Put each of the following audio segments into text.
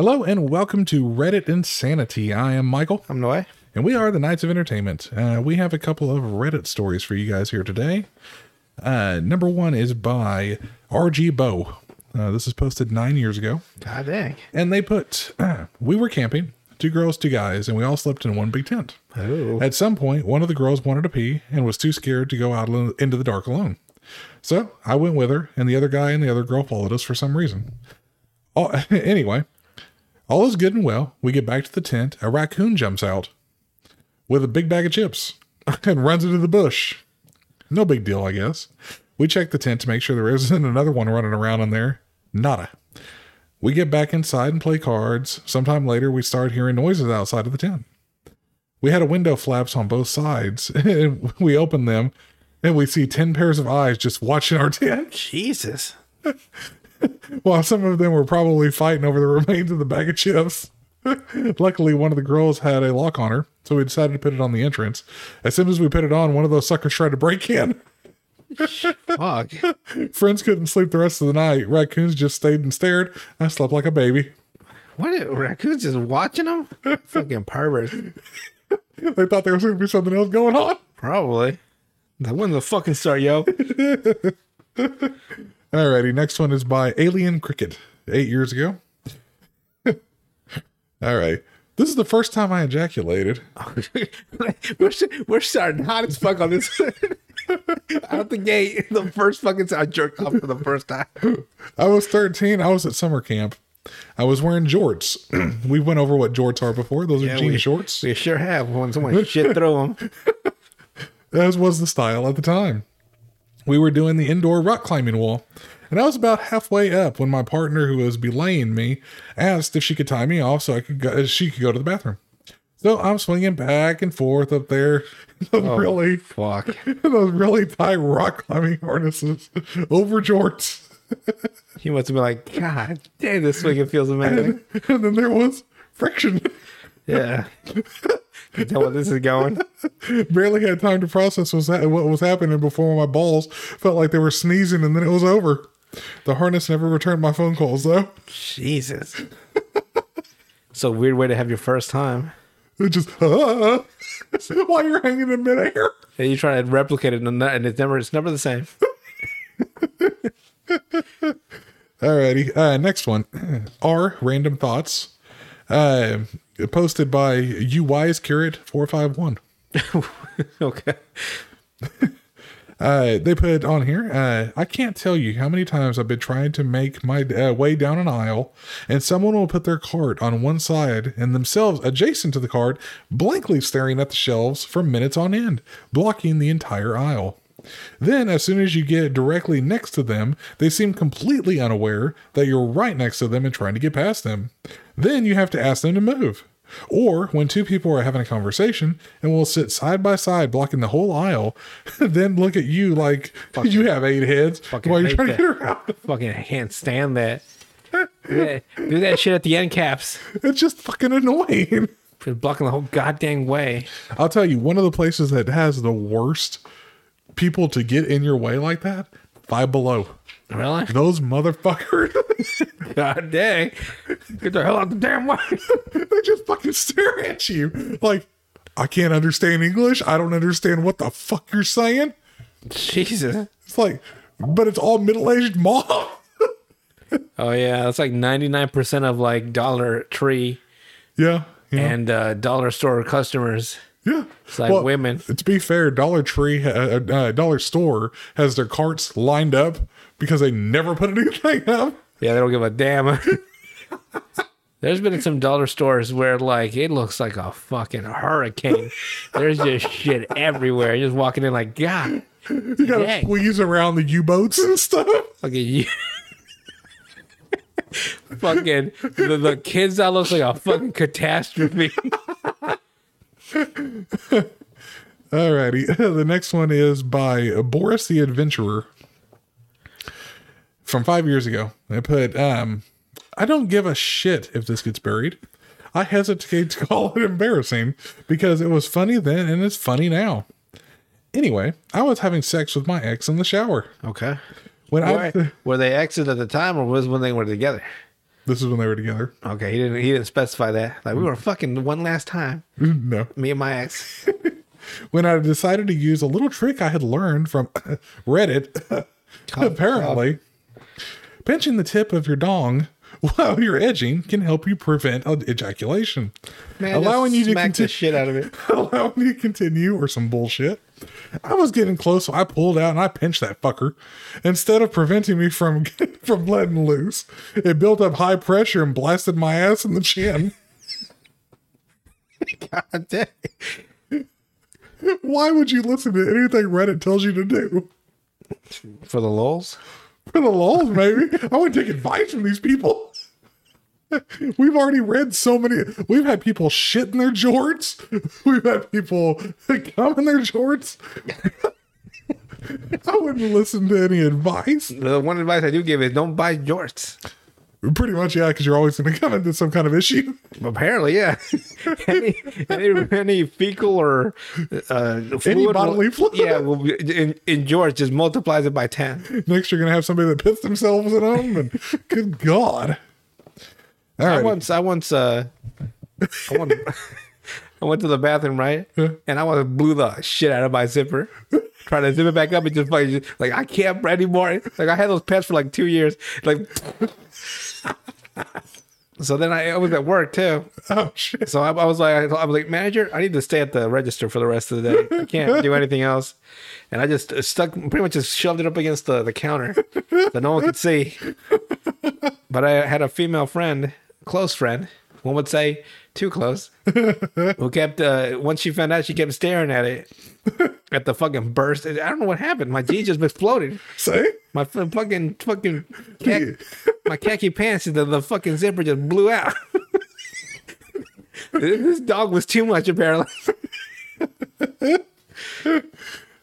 Hello and welcome to Reddit Insanity. I am Michael, I'm Noe. and we are the Knights of Entertainment. Uh, we have a couple of Reddit stories for you guys here today. Uh, number one is by RG Bow. Uh, this is posted nine years ago, God dang. and they put, "We were camping, two girls, two guys, and we all slept in one big tent. Oh. At some point, one of the girls wanted to pee and was too scared to go out into the dark alone. So I went with her, and the other guy and the other girl followed us for some reason. All, anyway, all is good and well. We get back to the tent. A raccoon jumps out with a big bag of chips and runs into the bush. No big deal, I guess. We check the tent to make sure there isn't another one running around in there. Nada. We get back inside and play cards. Sometime later, we start hearing noises outside of the tent. We had a window flaps on both sides, and we open them, and we see 10 pairs of eyes just watching our tent, Jesus. while some of them were probably fighting over the remains of the bag of chips. Luckily, one of the girls had a lock on her, so we decided to put it on the entrance. As soon as we put it on, one of those suckers tried to break in. Fuck. Friends couldn't sleep the rest of the night. Raccoons just stayed and stared. I slept like a baby. what? Raccoons just watching them? Fucking perverts. They thought there was going to be something else going on. Probably. That wasn't the fucking start, yo. Alrighty, next one is by Alien Cricket, eight years ago. All right. This is the first time I ejaculated. we're, we're starting hot as fuck on this. Out the gate, the first fucking time I jerked off for the first time. I was 13. I was at summer camp. I was wearing jorts. we went over what jorts are before. Those are jean we, shorts, We sure have when someone shit through them. as was the style at the time. We were doing the indoor rock climbing wall, and I was about halfway up when my partner, who was belaying me, asked if she could tie me off so I could go, uh, she could go to the bathroom. So I'm swinging back and forth up there, those oh, really, Fuck. those really tight rock climbing harnesses over jorts. He must have been like, God damn, this swinging feels amazing. and then there was friction. Yeah. Can tell where this is going. Barely had time to process what was happening before my balls felt like they were sneezing, and then it was over. The harness never returned my phone calls though. Jesus. So weird way to have your first time. It just ah, while you're hanging in midair. And you try to replicate it and and it's never it's never the same. Alrighty, uh, next one. R random thoughts. Uh, posted by you wise carrot four five one. okay. Uh, they put on here. Uh, I can't tell you how many times I've been trying to make my uh, way down an aisle, and someone will put their cart on one side and themselves adjacent to the cart, blankly staring at the shelves for minutes on end, blocking the entire aisle. Then, as soon as you get directly next to them, they seem completely unaware that you're right next to them and trying to get past them. Then you have to ask them to move. Or when two people are having a conversation and will sit side by side blocking the whole aisle, then look at you like you have eight heads Fucking while you're trying to get around. Fucking can't stand that. Do that, do that shit at the end caps. It's just fucking annoying. Blocking the whole goddamn way. I'll tell you, one of the places that has the worst people to get in your way like that, Five Below. Really? Those motherfuckers, God dang. Get the hell out the damn way. they just fucking stare at you like, I can't understand English. I don't understand what the fuck you're saying. Jesus. It's like, but it's all middle aged mom. Oh yeah, that's like ninety nine percent of like Dollar Tree yeah. Yeah. and uh, dollar store customers. Yeah. It's like women. To be fair, Dollar Tree, uh, uh, Dollar Store has their carts lined up because they never put anything up. Yeah, they don't give a damn. There's been some dollar stores where like it looks like a fucking hurricane. There's just shit everywhere. You're just walking in like God. You gotta Dang. squeeze around the U boats and stuff. Fucking you. fucking the, the kids that looks like a fucking catastrophe. Alrighty. The next one is by Boris the Adventurer from five years ago. I put, um, I don't give a shit if this gets buried. I hesitate to call it embarrassing because it was funny then and it's funny now. Anyway, I was having sex with my ex in the shower. Okay. When Why, I were they exes at the time or was when they were together? This is when they were together. Okay, he didn't he didn't specify that. Like we were fucking one last time. no. Me and my ex. When I decided to use a little trick I had learned from Reddit, apparently, pinching the tip of your dong while you're edging can help you prevent ejaculation, Man, allowing you to smack the shit out of it. allowing you to continue or some bullshit. I was getting close, so I pulled out and I pinched that fucker. Instead of preventing me from from letting loose, it built up high pressure and blasted my ass in the chin. God damn. Why would you listen to anything Reddit tells you to do? For the lulz. For the lulz, maybe. I would take advice from these people. We've already read so many. We've had people shit in their jorts. We've had people come in their jorts. I wouldn't listen to any advice. The one advice I do give is don't buy jorts. Pretty much, yeah, because you're always going to come into some kind of issue. Apparently, yeah. any, any any fecal or uh, will- bodily fluid. Yeah, will be, in, in jorts just multiplies it by ten. Next, you're going to have somebody that pissed themselves in them. And good God. I once, I once, uh, I went, I went to the bathroom, right? And I once blew the shit out of my zipper. Trying to zip it back up and just just, like I can't anymore. Like I had those pets for like two years. Like, so then I, I was at work too. Oh, shit. So I, I was like, I was like, manager, I need to stay at the register for the rest of the day. I can't do anything else. And I just stuck, pretty much just shoved it up against the, the counter that no one could see. But I had a female friend, close friend, one would say too close, who kept, uh, once she found out, she kept staring at it, at the fucking burst. I don't know what happened. My jeans just exploded. Say? My fucking, fucking, khaki, my khaki pants, the, the fucking zipper just blew out. this dog was too much, apparently.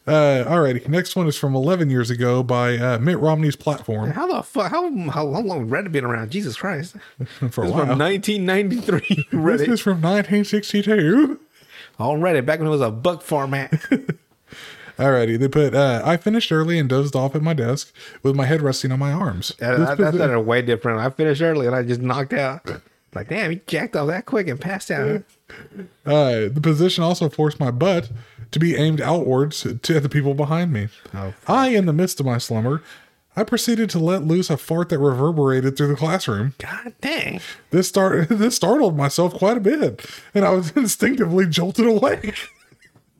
Uh, alrighty. Next one is from 11 years ago by uh, Mitt Romney's platform How the fuck? How how, how long Reddit been around? Jesus Christ! for a This is while. from 1993. This is from 1962. on Reddit back when it was a book format. Alrighty. They put, uh, I finished early and dozed off at my desk with my head resting on my arms. That, This that, that's posi- way different. I finished early and I just knocked out. Like damn, he jacked off that quick and passed out. Uh, the position also forced my butt to be aimed outwards to the people behind me. Oh, I, in the midst of my slumber, I proceeded to let loose a fart that reverberated through the classroom. God dang! This start this startled myself quite a bit, and I was instinctively jolted awake.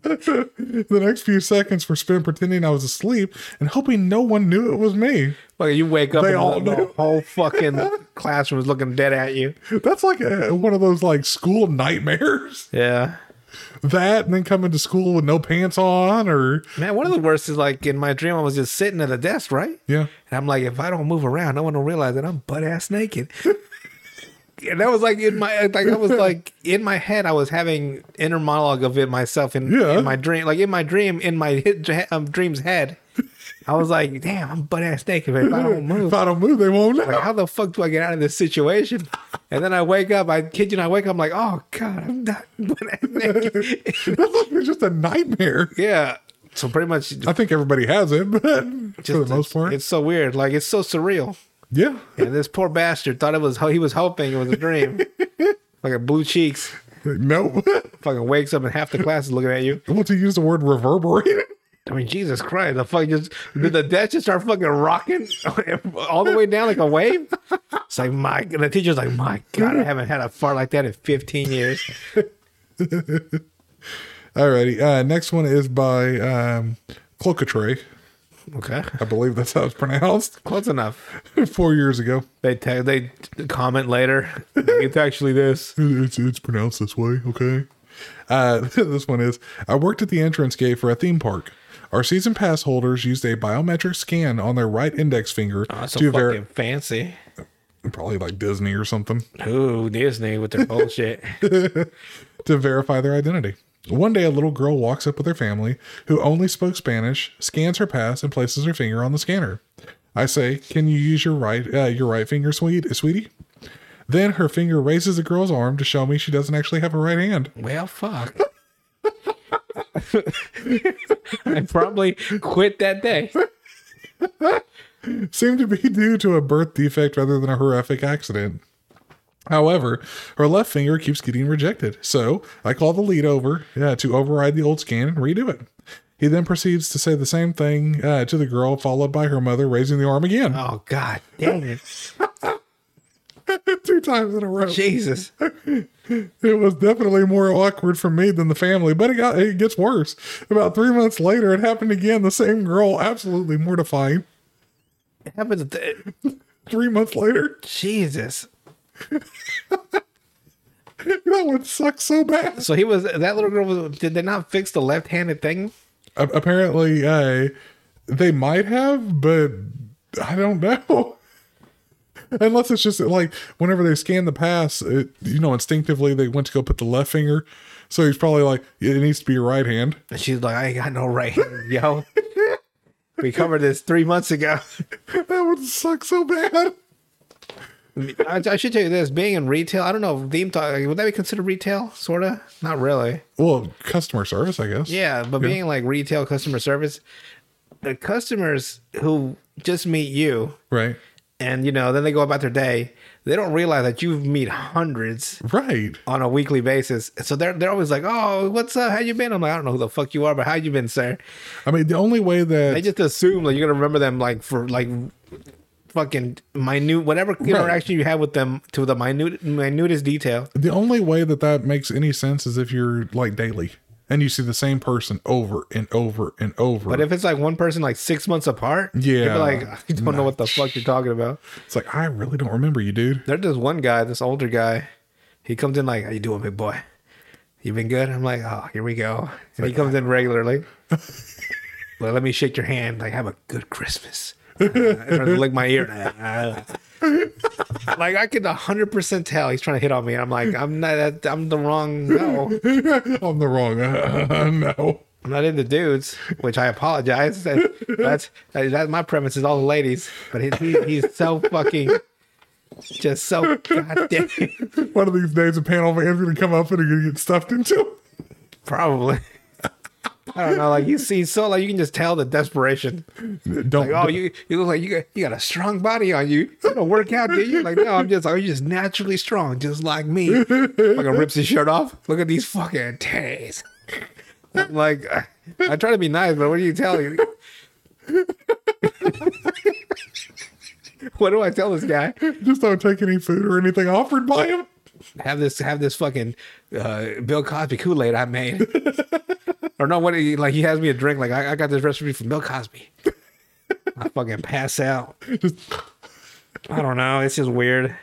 the next few seconds were spent pretending I was asleep and hoping no one knew it was me. Like you wake up They and all the, the whole fucking classroom is looking dead at you. That's like a, one of those like school nightmares. Yeah. That and then coming to school with no pants on, or Man, one of the worst is like in my dream, I was just sitting at a desk, right? yeah, And I'm like, if I don't move around, no one will realize that I'm butt ass naked. And that was like in my like I was like in my head, I was having inner monologue of it myself in, Yeah. in my dream, like in my dream, in my um, dream's head. I was like, damn, I'm butt ass naked. If I don't move, if I don't move, they won't know. like, how the fuck do I get out of this situation? And then I wake up, I kid you not, I wake up, I'm like, oh god, I'm not butt ass naked. That's like just a nightmare. yeah. So pretty much, I think everybody has it, but for the most part, it's so weird. Like it's so surreal. Yeah. And this poor bastard thought it was he was hoping it was a dream. like a blue cheeks. No. Fucking wakes up and half the class is looking at you. I want to use the word reverberate. I mean, Jesus Christ, the fuck just did the desk just start fucking rocking all the way down like a wave? It's like my and the teacher's like, my God, I haven't had a fart like that in 15 years. Alrighty. Uh, next one is by um, Clocatre. Okay. I believe that's how it's pronounced. Close enough. Four years ago. They te- they comment later. It's actually this. It's, it's pronounced this way, okay? Uh, this one is I worked at the entrance gate for a theme park. Our season pass holders used a biometric scan on their right index finger That's to ver- fancy. probably like Disney or something Ooh, Disney with their bullshit. to verify their identity. One day, a little girl walks up with her family who only spoke Spanish, scans her pass, and places her finger on the scanner. I say, "Can you use your right uh, your right finger, sweet sweetie?" Then her finger raises the girl's arm to show me she doesn't actually have a right hand. Well, fuck. I probably quit that day. Seemed to be due to a birth defect rather than a horrific accident. However, her left finger keeps getting rejected. So I call the lead over uh, to override the old scan and redo it. He then proceeds to say the same thing uh, to the girl, followed by her mother raising the arm again. Oh God, damn it, Two times in a row. Jesus! It was definitely more awkward for me than the family, but it got it gets worse. About three months later, it happened again. The same girl, absolutely mortifying. It happens. the- Three months later, Jesus. that would suck so bad. So he was that little girl. Was, did they not fix the left-handed thing? A- apparently, uh, they might have, but I don't know. Unless it's just like whenever they scan the pass, it, you know, instinctively they went to go put the left finger. So he's probably like, it needs to be your right hand. And she's like, I ain't got no right hand, yo. we covered this three months ago. That would suck so bad. I, I should tell you this: being in retail, I don't know. Theme talk would that be considered retail? Sorta, not really. Well, customer service, I guess. Yeah, but being like retail customer service, the customers who just meet you Right. and you know then they go about their day, they don't realize that you meet hundreds Right. on a weekly basis. So they're they're always like, "Oh, what's up? How you been?" I'm like, "I don't know who the fuck you are, but how you been, sir?" I mean, the only way that They just assume like you're gonna remember them like for like fucking minute whatever interaction you have with them to the minute minutest detail. the only way that that makes any sense is if you're like daily and you see the same person over and over and over. But if it's like one person like six months apart, Yeah. like, I don't know what the fuck you're talking about. it's like I really don't remember you, dude. There's this one guy, this older guy. He comes in like, "How you doing, big boy? You been good?" I'm like, "Oh, here we go." And he comes in regularly. well, let me shake your hand. Like, have a good Christmas. Uh, trying to lick my ear. like I could 100 percent tell he's trying to hit on me. I'm like, I'm not. I'm the wrong. No, I'm the wrong. no. I'm not into dudes, which I apologize. That- That's that's my premise is all the ladies, but he, he, he's so fucking just so goddamn One of these days, a panel man's gonna come up and you're gonna get stuffed into. probably. I don't know, like you see, so like you can just tell the desperation. Don't. Like, oh, you you look like you got you got a strong body on you. You don't work out, do you? Like, no, I'm just, oh, you're just naturally strong, just like me. Fucking rips his shirt off. Look at these fucking titties. I'm like, I try to be nice, but what do you tell you? what do I tell this guy? just don't take any food or anything offered by him. Have this, have this fucking uh, Bill Cosby Kool Aid I made, or no? What? He, like he has me a drink. Like I, I got this recipe from Bill Cosby. I fucking pass out. I don't know. It's just weird.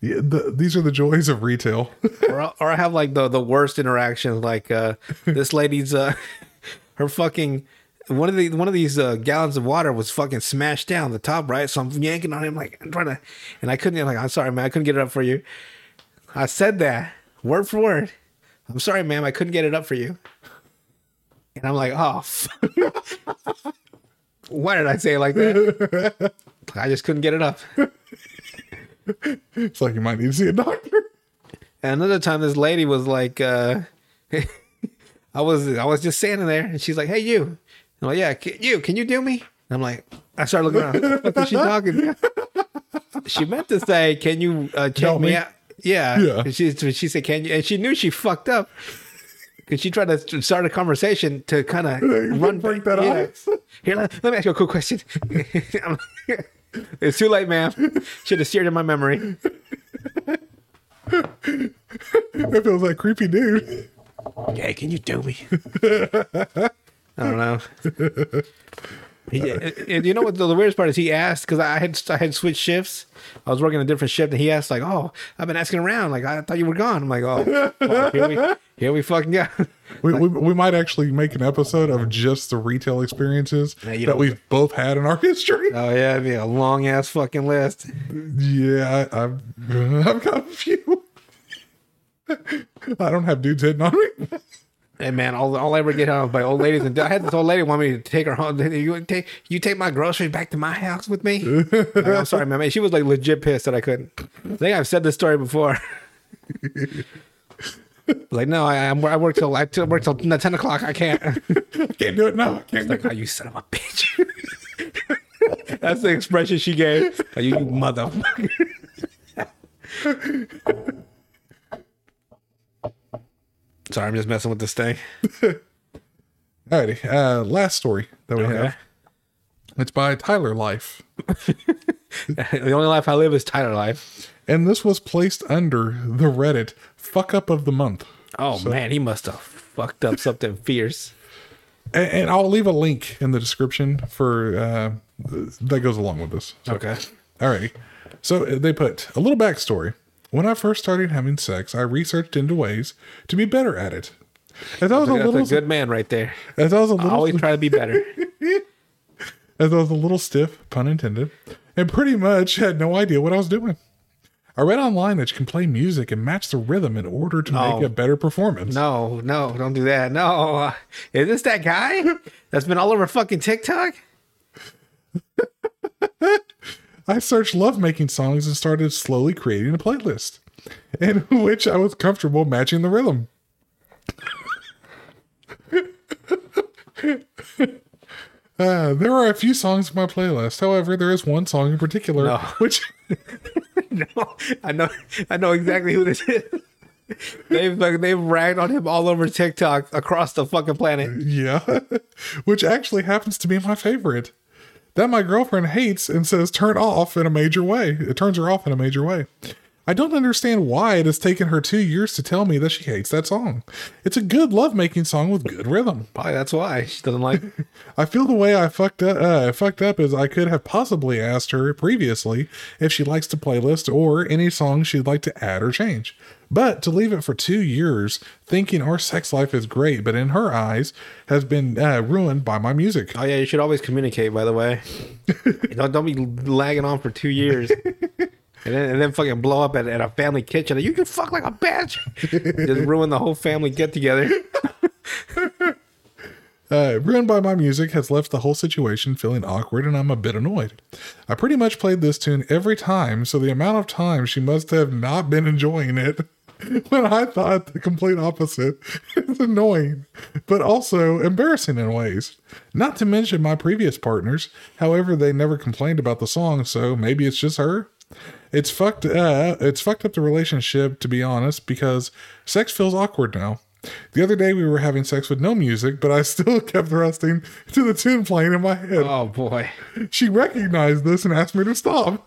Yeah, the, these are the joys of retail. or or I have like the the worst interactions. Like uh, this lady's uh, her fucking one of the one of these uh, gallons of water was fucking smashed down the top right. So I'm yanking on him like I'm trying to, and I couldn't. Like I'm sorry, man, I couldn't get it up for you. I said that word for word. I'm sorry, ma'am, I couldn't get it up for you. And I'm like, oh, why did I say it like that? I just couldn't get it up. it's like you might need to see a doctor. And another time, this lady was like, uh, I was I was just standing there, and she's like, "Hey, you." I'm like, "Yeah, can, you can you do me?" And I'm like, I started looking around. What is she talking? She meant to say, "Can you uh, check Help me me? out?" Yeah. Yeah. And She she said, "Can you?" And she knew she fucked up because she tried to start a conversation to kind of run break that yeah. ice. Here, let, let me ask you a quick question. It's too late, ma'am. Should have steered in my memory. It feels like creepy dude. Hey, can you do me? I don't know. He, and you know what the, the weirdest part is? He asked because I had I had switched shifts. I was working a different shift, and he asked like, "Oh, I've been asking around. Like, I thought you were gone." I'm like, "Oh, well, here we here we fucking go." We, we, we might actually make an episode of just the retail experiences Yeah, that we've both had in our history. Oh yeah, it'd be a long ass fucking list. Yeah, I, I've I've got a few. I don't have dudes hitting on me. Hey man, all, all I ever get on by old ladies, and I had this old lady want me to take her home. You take you take my groceries back to my house with me. Like, I'm sorry, man. She was like legit pissed that I couldn't. I think I've said this story before. like no, I I'm, I work till I work till ten o'clock. I can't. Can't do it now. I can't like, oh, you son of a bitch. That's the expression she gave. Like, you, you motherfucker. Sorry, I'm just messing with this thing. Alrighty, uh, last story that we Okay. have. It's by Tyler Life. the only life I live is Tyler life. And this was placed under the Reddit fuck up of the month. Oh man, he must have fucked up something fierce. And, and I'll leave a link in the description for uh, that goes along with this. So, Okay. Alrighty. So they put a little backstory. When I first started having sex, I researched into ways to be better at it. As I was a That's little, a good man right there. as I was a little, Always try to be better. as I was a little stiff, pun intended, and pretty much had no idea what I was doing. I read online that you can play music and match the rhythm in order to No. make oh. a better performance. No, no, don't do that. No. Is this that guy that's been all over fucking TikTok? I searched lovemaking songs and started slowly creating a playlist in which I was comfortable matching the rhythm. Uh, there are a few songs in my playlist. However, there is one song in particular No. which No, I know, I know exactly who this is. They've like, they've ragged on him all over TikTok across the fucking planet. yeah, which actually happens to be my favorite. That my girlfriend hates and says turn off in a major way. It turns her off in a major way. I don't understand why it has taken her two years to tell me that she hates that song. It's a good lovemaking song with good rhythm. Probably that's why she doesn't like. it. I feel the way I fucked up. Uh, fucked up is I could have possibly asked her previously if she likes the playlist or any songs she'd like to add or change. But to leave it for two years, thinking our sex life is great, but in her eyes has been uh, ruined by my music. Oh yeah, you should always communicate. By the way, don't don't be lagging on for two years. And then, and then fucking blow up at, at a family kitchen. You can fuck like a bitch. Just ruin the whole family get together. Uh, ruined by my music has left the whole situation feeling awkward, and I'm a bit annoyed. I pretty much played this tune every time, so the amount of time she must have not been enjoying it when I thought the complete opposite It's annoying, but also embarrassing in ways. Not to mention my previous partners, however, they never complained about the song, so maybe it's just her. It's fucked. Uh, it's fucked up the relationship, to be honest, because sex feels awkward now. The other day we were having sex with no music, but I still kept thrusting to the tune playing in my head. Oh boy, She recognized this and asked me to stop.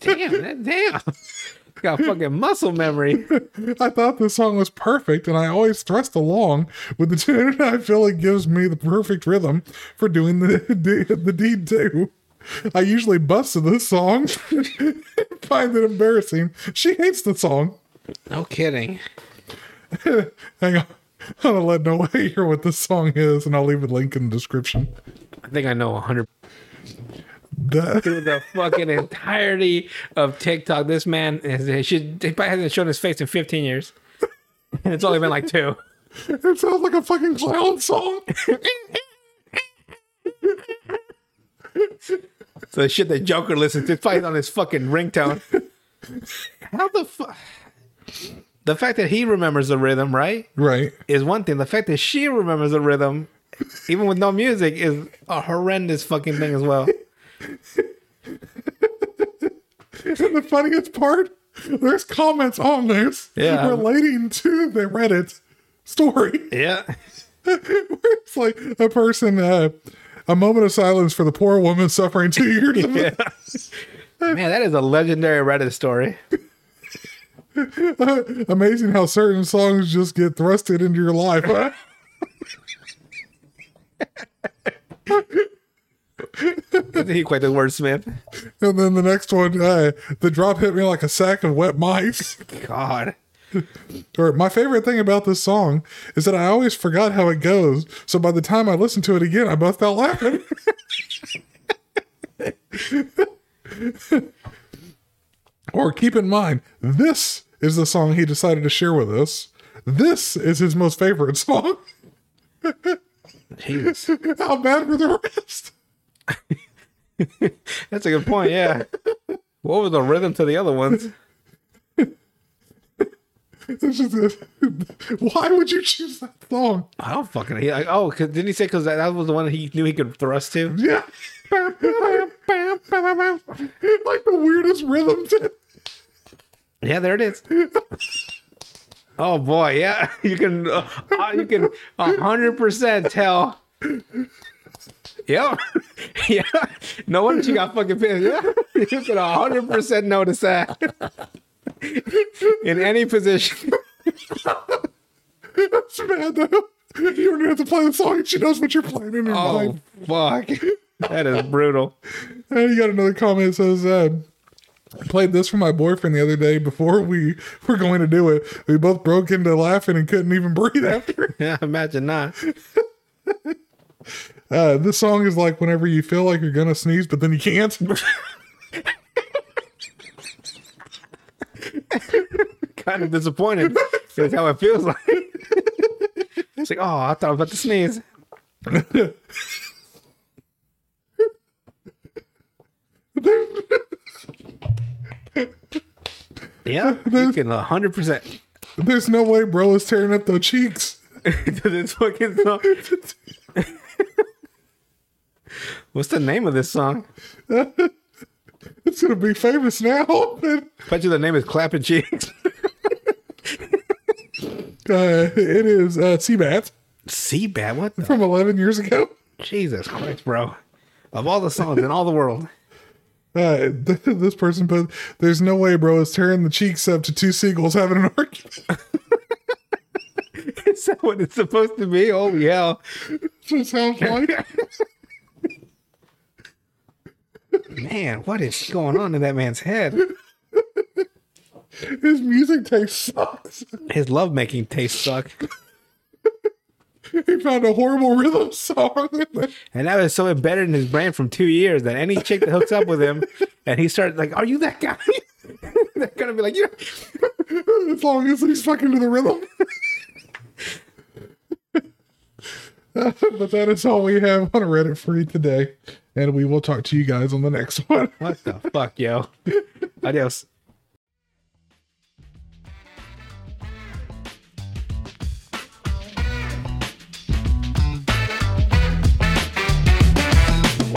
damn, that, damn. Got fucking muscle memory. I thought the song was perfect, and I always thrust along with the tune, and I feel it gives me the perfect rhythm for doing the the, the deed too. I usually bust to this song, find it embarrassing. She hates the song. No kidding. Hang on. I'm gonna let Noah hear what this song is, and I'll leave a link in the description. I think I know 100 That, through the fucking entirety of TikTok. This man is he should he probably hasn't shown his face in 15 years. And it's only been like two. it sounds like a fucking clown song. So the shit that Joker listens to, it's probably on his fucking ringtone. How the fuck? The fact that he remembers the rhythm, right, Right. is one thing. The fact that she remembers the rhythm, even with no music, is a horrendous fucking thing as well. And the funniest part, there's comments on this Yeah. relating to the Reddit story. Yeah. Where it's like a person, uh, a moment of silence for the poor woman suffering two years of Yeah. Man, that is a legendary Reddit story. Amazing how certain songs just get thrusted into your life. Huh? He quite the wordsmith? and then the next one, uh, the drop hit me like a sack of wet mice. God. Or my favorite thing about this song is that I always forgot how it goes. So by the time I listened to it again, I bust out laughing. or keep in mind, this is the song he decided to share with us. This is his most favorite song. Jesus. How bad were the rest? That's a good point, yeah. What was the rhythm to the other ones? It's just, why would you choose that song? I don't fucking. He, like, oh, cause, didn't he say because that, that was the one he knew he could thrust to? Yeah. like the weirdest rhythm. to Yeah, there it is. Oh boy, yeah, you can uh, uh, you can hundred percent tell. Yep, yeah. No wonder she got fucking pissed. Yeah, you can hundred percent notice that in any position. That's bad though. You don't even have to play the song and she knows what you're playing in her Oh mind. fuck, that is brutal. And you got another comment that says, uh, I played this for my boyfriend the other day before we were going to do it. We both broke into laughing and couldn't even breathe after. Yeah, imagine not. Uh, this song is like whenever you feel like you're gonna sneeze, but then you can't. Kind of disappointed. That's how it feels like. It's like, oh, I thought I was about to sneeze. Yeah, you can hundred percent. There's no way bro is tearing up their cheeks. This fucking song. What's the name of this song? It's gonna be famous now. Bet you the name is Clapping Cheeks. Uh, it is uh, Seabat Seabat, what the from 11 years ago. Jesus Christ, bro. Of all the songs in all the world. Uh, th- this person put, "There's no way, bro, is tearing the cheeks up to two seagulls having an argument." Is that what it's supposed to be? Holy hell. That's what it sounds like. Man, what is going on in that man's head? His music taste sucks. His lovemaking tastes suck. He found a horrible rhythm song. And that was so embedded in his brain from two years that any chick that hooks up with him and he starts like, Are you that guy? They're gonna be like, Yeah. as long as he's fucking to the rhythm. but that is all we have on Reddit free today. And we will talk to you guys on the next one. What the fuck, yo? Adios.